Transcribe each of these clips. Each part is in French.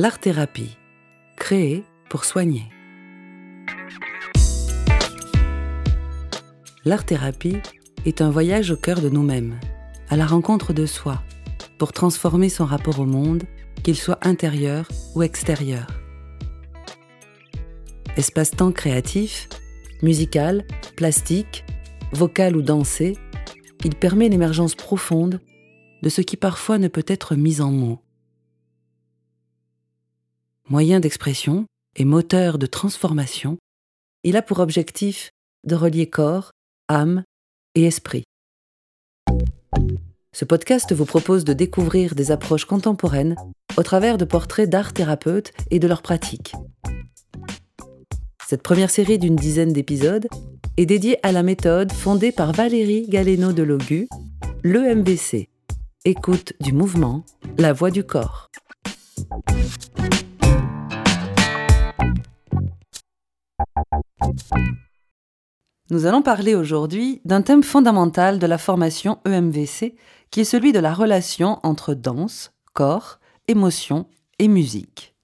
L'art-thérapie, créée pour soigner. L'art-thérapie est un voyage au cœur de nous-mêmes, à la rencontre de soi, pour transformer son rapport au monde, qu'il soit intérieur ou extérieur. Espace-temps créatif, musical, plastique, vocal ou dansé, il permet l'émergence profonde de ce qui parfois ne peut être mis en mots. Moyen d'expression et moteur de transformation, il a pour objectif de relier corps, âme et esprit. Ce podcast vous propose de découvrir des approches contemporaines au travers de portraits d'art thérapeutes et de leurs pratiques. Cette première série d'une dizaine d'épisodes est dédiée à la méthode fondée par Valérie Galeno de Logu, l'EMBC, écoute du mouvement, la voix du corps. Nous allons parler aujourd'hui d'un thème fondamental de la formation EMVC, qui est celui de la relation entre danse, corps, émotion et musique.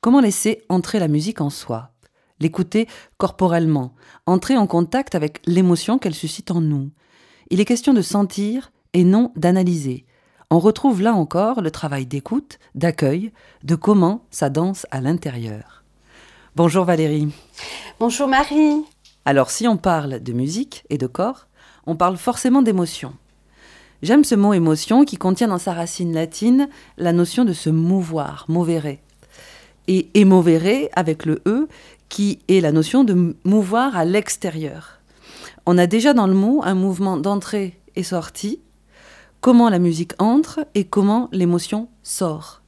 Comment laisser entrer la musique en soi L'écouter corporellement, entrer en contact avec l'émotion qu'elle suscite en nous? Il est question de sentir et non d'analyser. On retrouve là encore le travail d'écoute, d'accueil, de comment ça danse à l'intérieur. Bonjour Valérie. Bonjour Marie. Alors si on parle de musique et de corps, on parle forcément d'émotion. J'aime ce mot émotion qui contient dans sa racine latine la notion de se mouvoir, movere. Et émovere avec le E qui est la notion de mouvoir à l'extérieur. On a déjà dans le mot un mouvement d'entrée et sortie, comment la musique entre et comment l'émotion sort.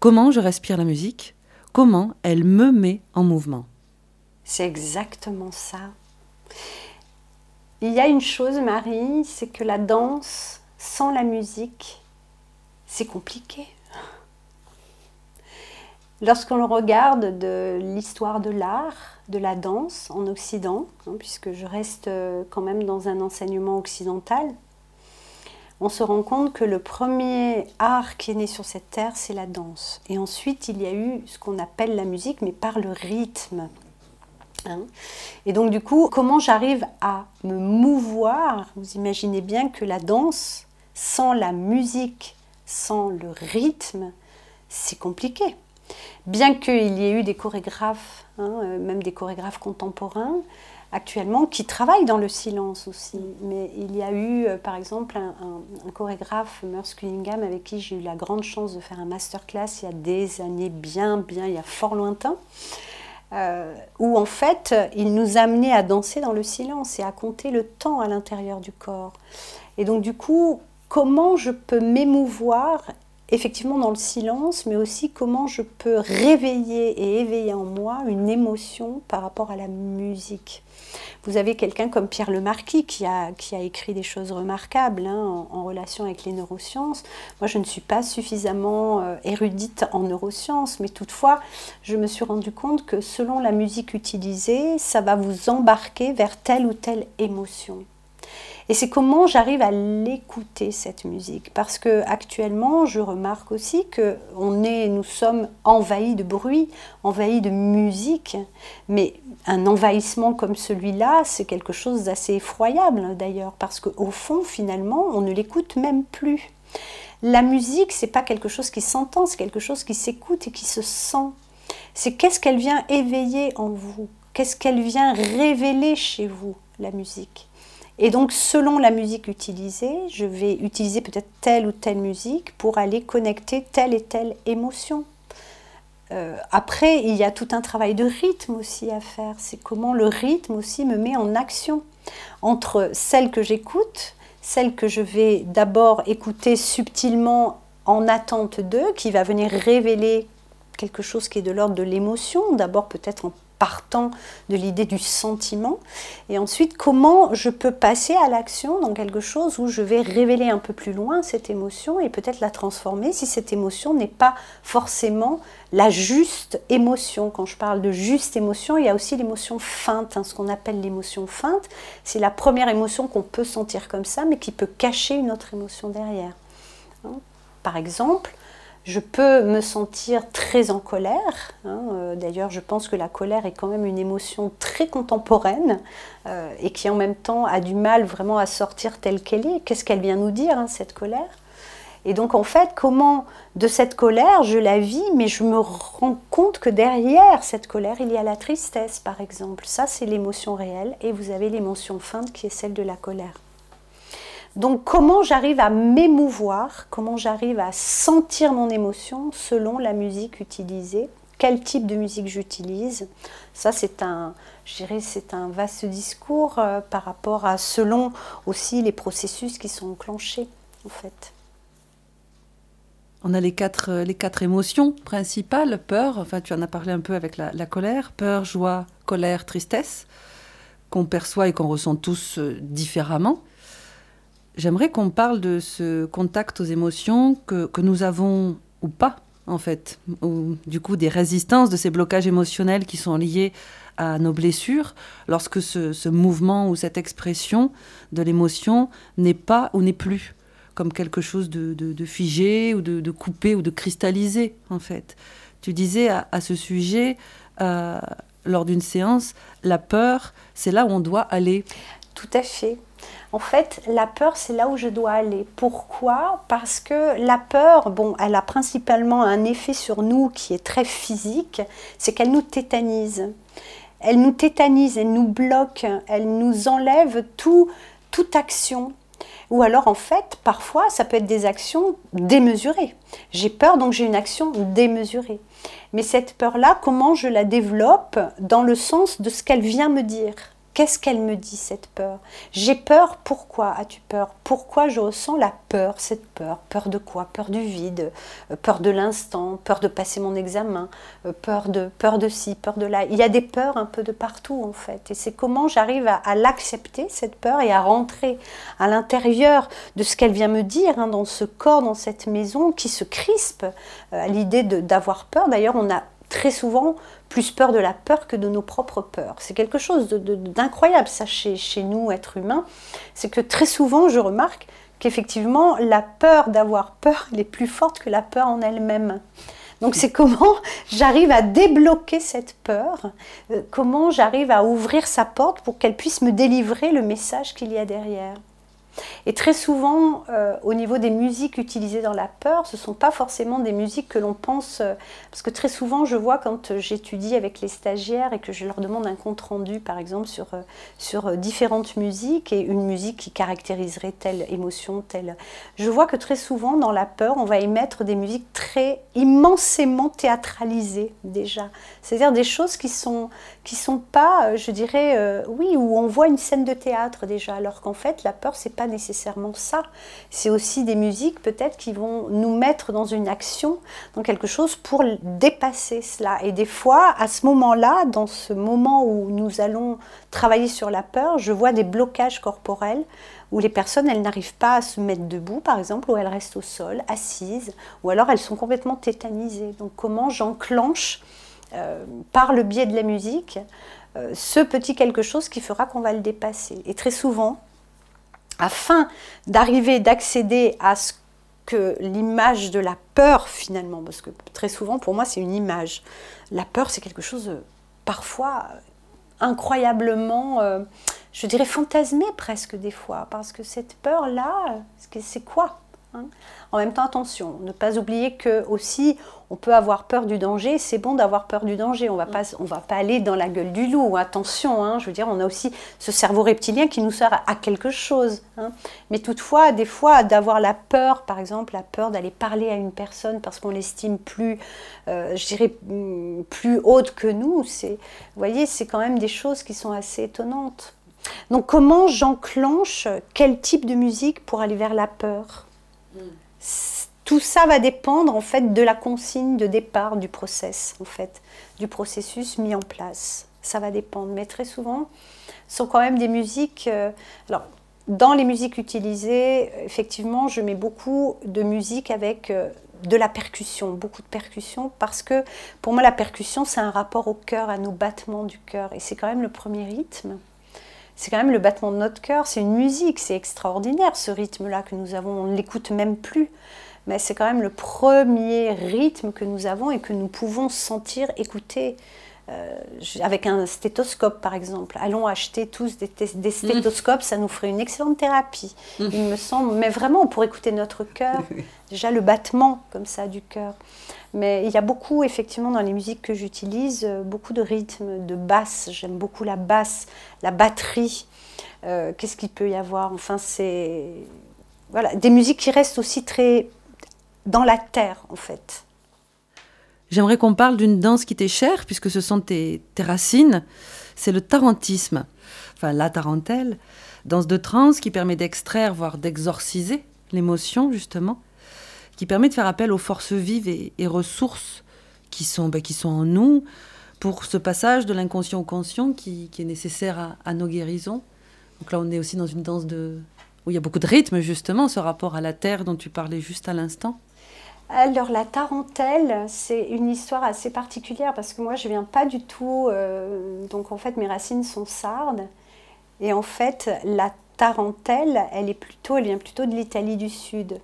Comment je respire la musique, comment elle me met en mouvement. C'est exactement ça. Il y a une chose, Marie, c'est que la danse sans la musique, c'est compliqué. Lorsqu'on regarde de l'histoire de l'art, de la danse en Occident, hein, puisque je reste euh, quand même dans un enseignement occidental, on se rend compte que le premier art qui est né sur cette terre, c'est la danse. Et ensuite, il y a eu ce qu'on appelle la musique, mais par le rythme. Hein. et donc du coup, comment j'arrive à me mouvoir? Vous imaginez bien que la danse, sans la musique, sans le rythme, c'est compliqué. Bien qu'il y ait eu des chorégraphes, hein, euh, même des chorégraphes contemporains, actuellement qui travaillent dans le silence aussi. Mais il y a eu, euh, par exemple, un, chorégraphe, Merce Cunningham, avec qui j'ai eu la grande chance de faire un masterclass il y a des années, bien, bien, il y a fort lointain. Euh, où en fait il nous amenait à danser dans le silence et à compter le temps à l'intérieur du corps. Et donc du coup, comment je peux m'émouvoir effectivement dans le silence, mais aussi comment je peux réveiller et éveiller en moi une émotion par rapport à la musique. Vous avez quelqu'un comme Pierre Lemarquis qui a, qui a écrit des choses remarquables hein, en, relation avec les neurosciences. Moi, je ne suis pas suffisamment euh, érudite en neurosciences, mais toutefois, je me suis rendu compte que selon la musique utilisée, ça va vous embarquer vers telle ou telle émotion. Et c'est comment j'arrive à l'écouter cette musique, parce que actuellement, je remarque aussi que nous sommes envahis de bruit, envahis de musique, mais un envahissement comme celui-là, c'est quelque chose d'assez effroyable d'ailleurs, parce qu'au fond, finalement, on ne l'écoute même plus. La musique, c'est pas quelque chose qui s'entend, c'est quelque chose qui s'écoute et qui se sent. C'est qu'est-ce qu'elle vient éveiller en vous, qu'est-ce qu'elle vient révéler chez vous, la musique? Et donc, selon la musique utilisée, je vais utiliser peut-être telle ou telle musique pour aller connecter telle et telle émotion. Euh, après, il y a tout un travail de rythme aussi à faire. C'est comment le rythme aussi me met en action entre celle que j'écoute, celle que je vais d'abord écouter subtilement en attente d'eux, qui va venir révéler quelque chose qui est de l'ordre de l'émotion, d'abord peut-être en partant de l'idée du sentiment. Et ensuite, comment je peux passer à l'action dans quelque chose où je vais révéler un peu plus loin cette émotion et peut-être la transformer si cette émotion n'est pas forcément la juste émotion. Quand je parle de juste émotion, il y a aussi l'émotion feinte, hein, ce qu'on appelle l'émotion feinte. C'est la première émotion qu'on peut sentir comme ça, mais qui peut cacher une autre émotion derrière. Hein. Par exemple, Je peux me sentir très en colère. Hein, euh, d'ailleurs, je pense que la colère est quand même une émotion très contemporaine euh, et qui en même temps a du mal vraiment à sortir telle qu'elle est. Qu'est-ce qu'elle vient nous dire, hein, cette colère? Et donc, en fait, comment de cette colère, je la vis, mais je me rends compte que derrière cette colère, il y a la tristesse, par exemple. Ça, c'est l'émotion réelle. Et vous avez l'émotion feinte qui est celle de la colère. Donc comment j'arrive à m'émouvoir, comment j'arrive à sentir mon émotion selon la musique utilisée, quel type de musique j'utilise? Ça c'est un, c'est un vaste discours euh, par rapport à selon aussi les processus qui sont enclenchés en fait. On a les quatre, euh, les quatre émotions principales, peur, enfin tu en as parlé un peu avec la, colère, peur, joie, colère, tristesse, qu'on perçoit et qu'on ressent tous euh, différemment. J'aimerais qu'on parle de ce contact aux émotions que, nous avons ou pas, en fait, ou du coup des résistances de ces blocages émotionnels qui sont liés à nos blessures, lorsque ce, mouvement ou cette expression de l'émotion n'est pas ou n'est plus comme quelque chose de, figé ou de, coupé ou de cristallisé, en fait. Tu disais à, à ce sujet, euh, lors d'une séance, la peur, c'est là où on doit aller. Tout à fait. En fait, la peur, c'est là où je dois aller. Pourquoi? Parce que la peur, bon, elle a principalement un effet sur nous qui est très physique, c'est qu'elle nous tétanise. Elle nous tétanise, elle nous bloque, elle nous enlève tout, toute action. Ou alors, en fait, parfois, ça peut être des actions démesurées. J'ai peur, donc j'ai une action démesurée. Mais cette peur-là, comment je la développe dans le sens de ce qu'elle vient me dire? Qu'est-ce qu'elle me dit, cette peur? J'ai peur, pourquoi as-tu peur? Pourquoi je ressens la peur, cette peur? Peur de quoi? Peur du vide, euh, peur de l'instant, peur de passer mon examen, euh, peur de, peur de ci, peur de là? Il y a des peurs un peu de partout, en fait. Et c'est comment j'arrive à, l'accepter, cette peur, et à rentrer à l'intérieur de ce qu'elle vient me dire, hein, dans ce corps, dans cette maison, qui se crispe euh, à l'idée d'avoir peur. D'ailleurs, on a très souvent plus peur de la peur que de nos propres peurs. C'est quelque chose d'incroyable, ça, chez, chez nous, êtres humains. C'est que très souvent, je remarque qu'effectivement, la peur d'avoir peur, elle est plus forte que la peur en elle-même. Donc c'est comment j'arrive à débloquer cette peur, euh, comment j'arrive à ouvrir sa porte pour qu'elle puisse me délivrer le message qu'il y a derrière. Et très souvent, euh, au niveau des musiques utilisées dans la peur, ce ne sont pas forcément des musiques que l'on pense, euh, parce que très souvent, je vois quand j'étudie avec les stagiaires et que je leur demande un compte rendu, par exemple, sur, euh, sur différentes musiques et une musique qui caractériserait telle émotion, telle... Je vois que très souvent, dans la peur, on va émettre des musiques très immensément théâtralisées déjà. C'est-à-dire des choses qui sont, qui sont pas, je dirais, oui, où on voit une scène de théâtre déjà, alors qu'en fait, la peur, c'est pas nécessairement ça. C'est aussi des musiques peut-être qui vont nous mettre dans une action, dans quelque chose pour dépasser cela. Et des fois, à ce moment-là, dans ce moment où nous allons travailler sur la peur, je vois des blocages corporels où les personnes, elles n'arrivent pas à se mettre debout, par exemple, ou elles restent au sol, assises, ou alors elles sont complètement tétanisées. Donc comment j'enclenche, euh, par le biais de la musique, euh, ce petit quelque chose qui fera qu'on va le dépasser. Et très souvent, afin d'arriver, d'accéder à ce que l'image de la peur finalement, parce que très souvent pour moi c'est une image. La peur c'est quelque chose euh, parfois euh, incroyablement, euh, je dirais fantasmé presque des fois, parce que cette peur-là, c'est quoi? Hein en même temps, attention, ne pas oublier que aussi on peut avoir peur du danger. C'est bon d'avoir peur du danger. On va pas, on va pas aller dans la gueule du loup. Attention, hein, je veux dire, on a aussi ce cerveau reptilien qui nous sert à quelque chose. Hein. Mais toutefois, des fois, d'avoir la peur, par exemple, la peur d'aller parler à une personne parce qu'on l'estime plus, euh, je dirais, mm, plus haute que nous. C'est, vous voyez, c'est quand même des choses qui sont assez étonnantes. Donc, comment j'enclenche quel type de musique pour aller vers la peur? mm tout ça va dépendre en fait de la consigne de départ du process, en fait, du processus mis en place. Ça va dépendre. Mais très souvent, ce sont quand même des musiques. Euh, alors, dans les musiques utilisées, effectivement, je mets beaucoup de musique avec euh, de la percussion, beaucoup de percussion, parce que pour moi, la percussion, c'est un rapport au cœur, à nos battements du cœur. Et c'est quand même le premier rythme. C'est quand même le battement de notre cœur, c'est une musique, c'est extraordinaire ce rythme-là que nous avons, on ne l'écoute même plus. mais c'est quand même le premier rythme que nous avons et que nous pouvons sentir, écouter. Euh, avec un stéthoscope par exemple. Allons acheter tous des, des stéthoscopes, ça nous ferait une excellente thérapie, mm. il me semble. Mais vraiment, pour écouter notre cœur, déjà le battement comme ça du cœur. Mais il y a beaucoup, effectivement, dans les musiques que j'utilise, euh, beaucoup de rythmes, de basse. J'aime beaucoup la basse, la batterie. Euh, qu'est-ce qu'il peut y avoir? Enfin, c'est. Voilà, des musiques qui restent aussi très dans la terre, en fait. J'aimerais qu'on parle d'une danse qui t'est chère, puisque ce sont tes, racines. C'est le tarantisme, enfin la tarentelle, danse de trance qui permet d'extraire, voire d'exorciser l'émotion, justement, qui permet de faire appel aux forces vives et, ressources qui sont, ben, qui sont en nous pour ce passage de l'inconscient au conscient qui, est nécessaire à, à, nos guérisons. Donc là, on est aussi dans une danse de, où il y a beaucoup de rythme, justement, ce rapport à la terre dont tu parlais juste à l'instant. Alors la tarentelle, c'est une histoire assez particulière parce que moi je viens pas du tout, euh, donc en fait mes racines sont sardes et en fait la tarentelle, elle est plutôt, elle vient plutôt de l'Italie du Sud.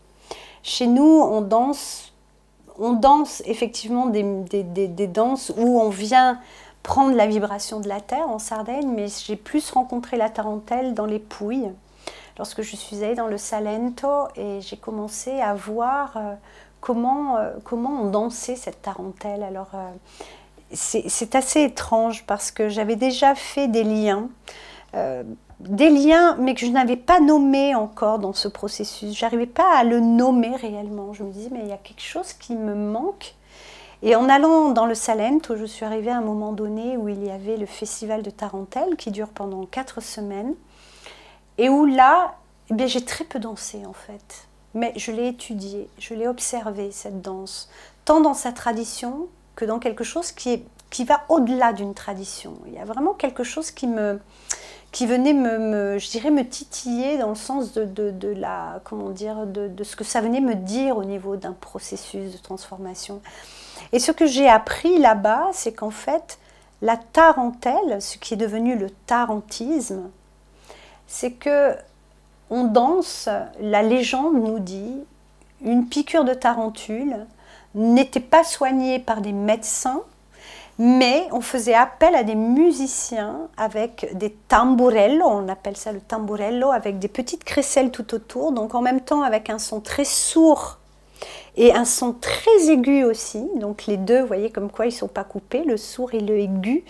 Chez nous, on danse, on danse effectivement des, des danses où on vient prendre la vibration de la terre en Sardaigne, mais j'ai plus rencontré la tarentelle dans les Pouilles lorsque je suis allée dans le Salento et j'ai commencé à voir euh, comment, euh, comment on dansait cette tarentelle. Alors, euh, c'est assez étrange parce que j'avais déjà fait des liens, euh, des liens, mais que je n'avais pas nommé encore dans ce processus. J'arrivais pas à le nommer réellement. Je me disais, mais il y a quelque chose qui me manque. Et en allant dans le Salento, je suis arrivée à un moment donné où il y avait le festival de Tarentelle qui dure pendant quatre semaines, et où là, eh j'ai très peu dansé en fait mais je l'ai étudiée, je l'ai observée, cette danse, tant dans sa tradition que dans quelque chose qui, est, qui va au-delà d'une tradition. Il y a vraiment quelque chose qui me qui venait me, je dirais me titiller dans le sens de, de, la comment dire de, de, ce que ça venait me dire au niveau d'un processus de transformation et ce que j'ai appris là-bas c'est qu'en fait la tarentelle ce qui est devenu le tarantisme c'est que on danse, la légende nous dit, une piqûre de tarentule n'était pas soignée par des médecins, mais on faisait appel à des musiciens avec des tamburello, on appelle ça le tamburello, avec des petites crécelles tout autour, donc en même temps avec un son très sourd et un son très aigu aussi. Donc les deux, vous voyez comme quoi ils ne sont pas coupés, le sourd et le aigu.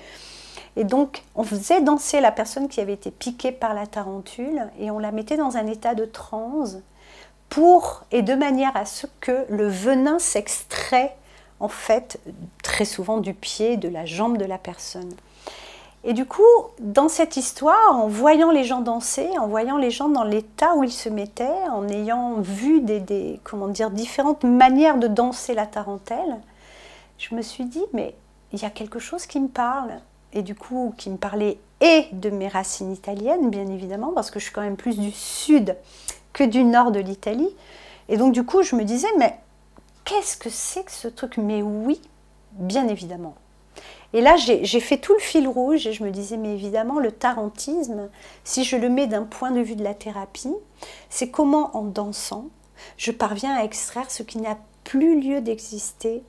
Et donc, on faisait danser la personne qui avait été piquée par la tarentule et on la mettait dans un état de transe pour et de manière à ce que le venin s'extrait en fait très souvent du pied, de la jambe de la personne. Et du coup, dans cette histoire, en voyant les gens danser, en voyant les gens dans l'état où ils se mettaient, en ayant vu des, comment dire, différentes manières de danser la tarentelle, je me suis dit, mais il y a quelque chose qui me parle et du coup qui me parlait et de mes racines italiennes, bien évidemment, parce que je suis quand même plus du sud que du nord de l'Italie. Et donc du coup, je me disais, mais qu'est-ce que c'est que ce truc? Mais oui, bien évidemment. Et là, j'ai fait tout le fil rouge et je me disais, mais évidemment, le tarantisme, si je le mets d'un point de vue de la thérapie, c'est comment en dansant, je parviens à extraire ce qui n'a plus lieu d'exister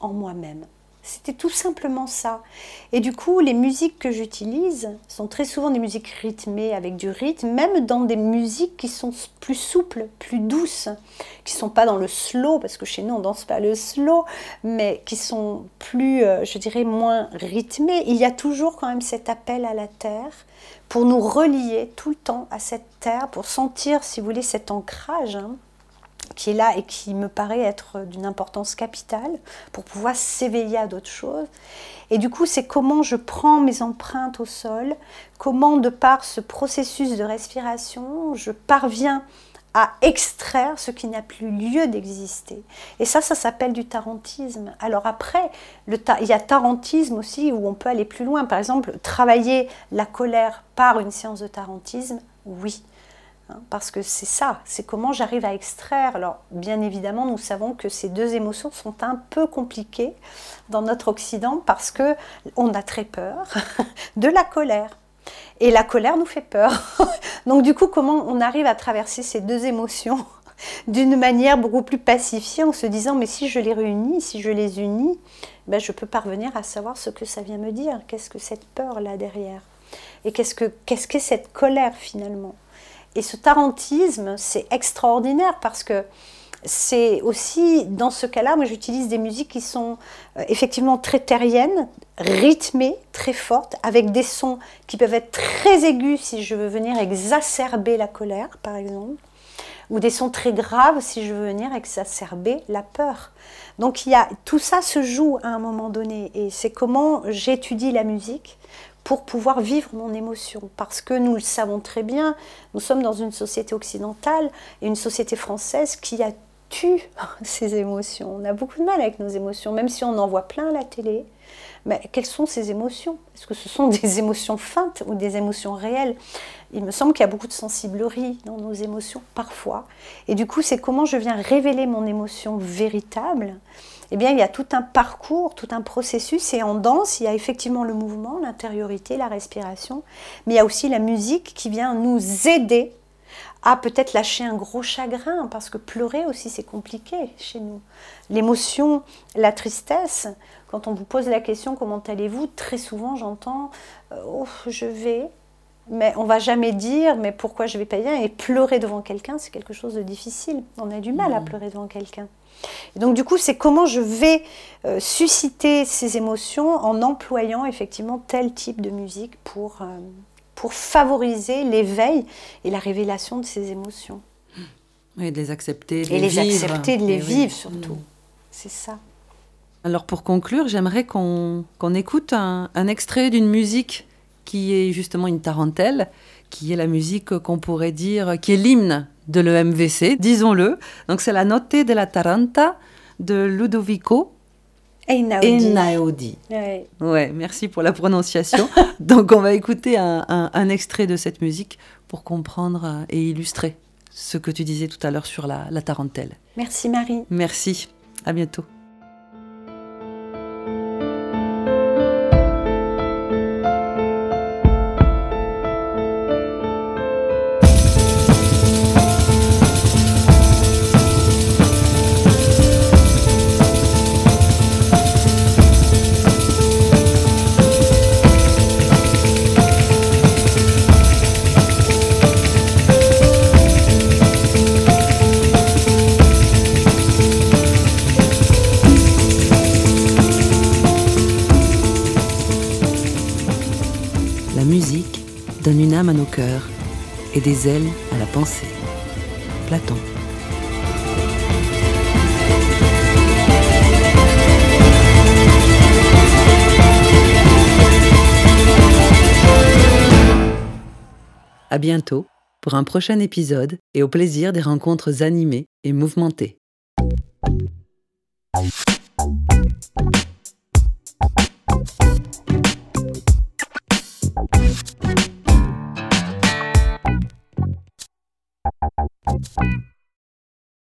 en moi-même. C'était tout simplement ça. Et du coup, les musiques que j'utilise sont très souvent des musiques rythmées, avec du rythme, même dans des musiques qui sont plus souples, plus douces, qui ne sont pas dans le slow, parce que chez nous on danse pas le slow, mais qui sont plus, euh, je dirais, moins rythmées. Il y a toujours quand même cet appel à la terre pour nous relier tout le temps à cette terre, pour sentir, si vous voulez, cet ancrage. Hein qui est là et qui me paraît être d'une importance capitale pour pouvoir s'éveiller à d'autres choses. Et du coup, c'est comment je prends mes empreintes au sol, comment de par ce processus de respiration, je parviens à extraire ce qui n'a plus lieu d'exister. Et ça, ça s'appelle du tarantisme. Alors après, il y a tarantisme aussi où on peut aller plus loin. Par exemple, travailler la colère par une séance de tarantisme, oui. Hein, parce que c'est ça, c'est comment j'arrive à extraire. Alors, bien évidemment, nous savons que ces deux émotions sont un peu compliquées dans notre Occident parce que on a très peur de la colère. Et la colère nous fait peur. Donc, du coup, comment on arrive à traverser ces deux émotions d'une manière beaucoup plus pacifiée en se disant mais si je les réunis, si je les unis, ben, je peux parvenir à savoir ce que ça vient me dire, qu'est-ce que cette peur là derrière? Et qu'est-ce que qu'est-ce que cette colère finalement? Et ce tarantisme, c'est extraordinaire parce que c'est aussi dans ce cas-là, moi j'utilise des musiques qui sont euh, effectivement très terriennes, rythmées, très fortes, avec des sons qui peuvent être très aigus si je veux venir exacerber la colère, par exemple, ou des sons très graves si je veux venir exacerber la peur. Donc il y a, tout ça se joue à un moment donné, et c'est comment j'étudie la musique pour pouvoir vivre mon émotion. Parce que nous le savons très bien, nous sommes dans une société occidentale et une société française qui a tue ces émotions. On a beaucoup de mal avec nos émotions, même si on en voit plein à la télé. Mais quelles sont ces émotions? Est-ce que ce sont des émotions feintes ou des émotions réelles? Il me semble qu'il y a beaucoup de sensiblerie dans nos émotions, parfois. Et du coup, c'est comment je viens révéler mon émotion véritable eh bien, il y a tout un parcours, tout un processus. Et en danse, il y a effectivement le mouvement, l'intériorité, la respiration, mais il y a aussi la musique qui vient nous aider à peut-être lâcher un gros chagrin, parce que pleurer aussi c'est compliqué chez nous. L'émotion, la tristesse, quand on vous pose la question comment allez-vous, très souvent j'entends euh, oh je vais, mais on va jamais dire mais pourquoi je vais pas bien et pleurer devant quelqu'un c'est quelque chose de difficile. On a du mal à mmh. pleurer devant quelqu'un. Et donc du coup c'est comment je vais euh, susciter ces émotions en employant effectivement tel type de musique pour euh, pour favoriser l'éveil et la révélation de ces émotions. Et de les accepter, de et les, accepter, de les vivre surtout. C'est ça. Alors pour conclure, j'aimerais qu'on écoute un, extrait d'une musique qui est justement une tarentelle, qui est la musique qu'on pourrait dire, qui est l'hymne de l'EMVC, disons-le. Donc c'est la Notte la Taranta de Ludovico Einaudi. Ouais. merci pour la prononciation. Donc on va écouter un, extrait de cette musique pour comprendre et illustrer ce que tu disais tout à l'heure sur la, la tarentelle. Merci Marie. Merci, à bientôt. Et des ailes à la pensée. Platon. À bientôt pour un prochain épisode et au plaisir des rencontres animées et mouvementées.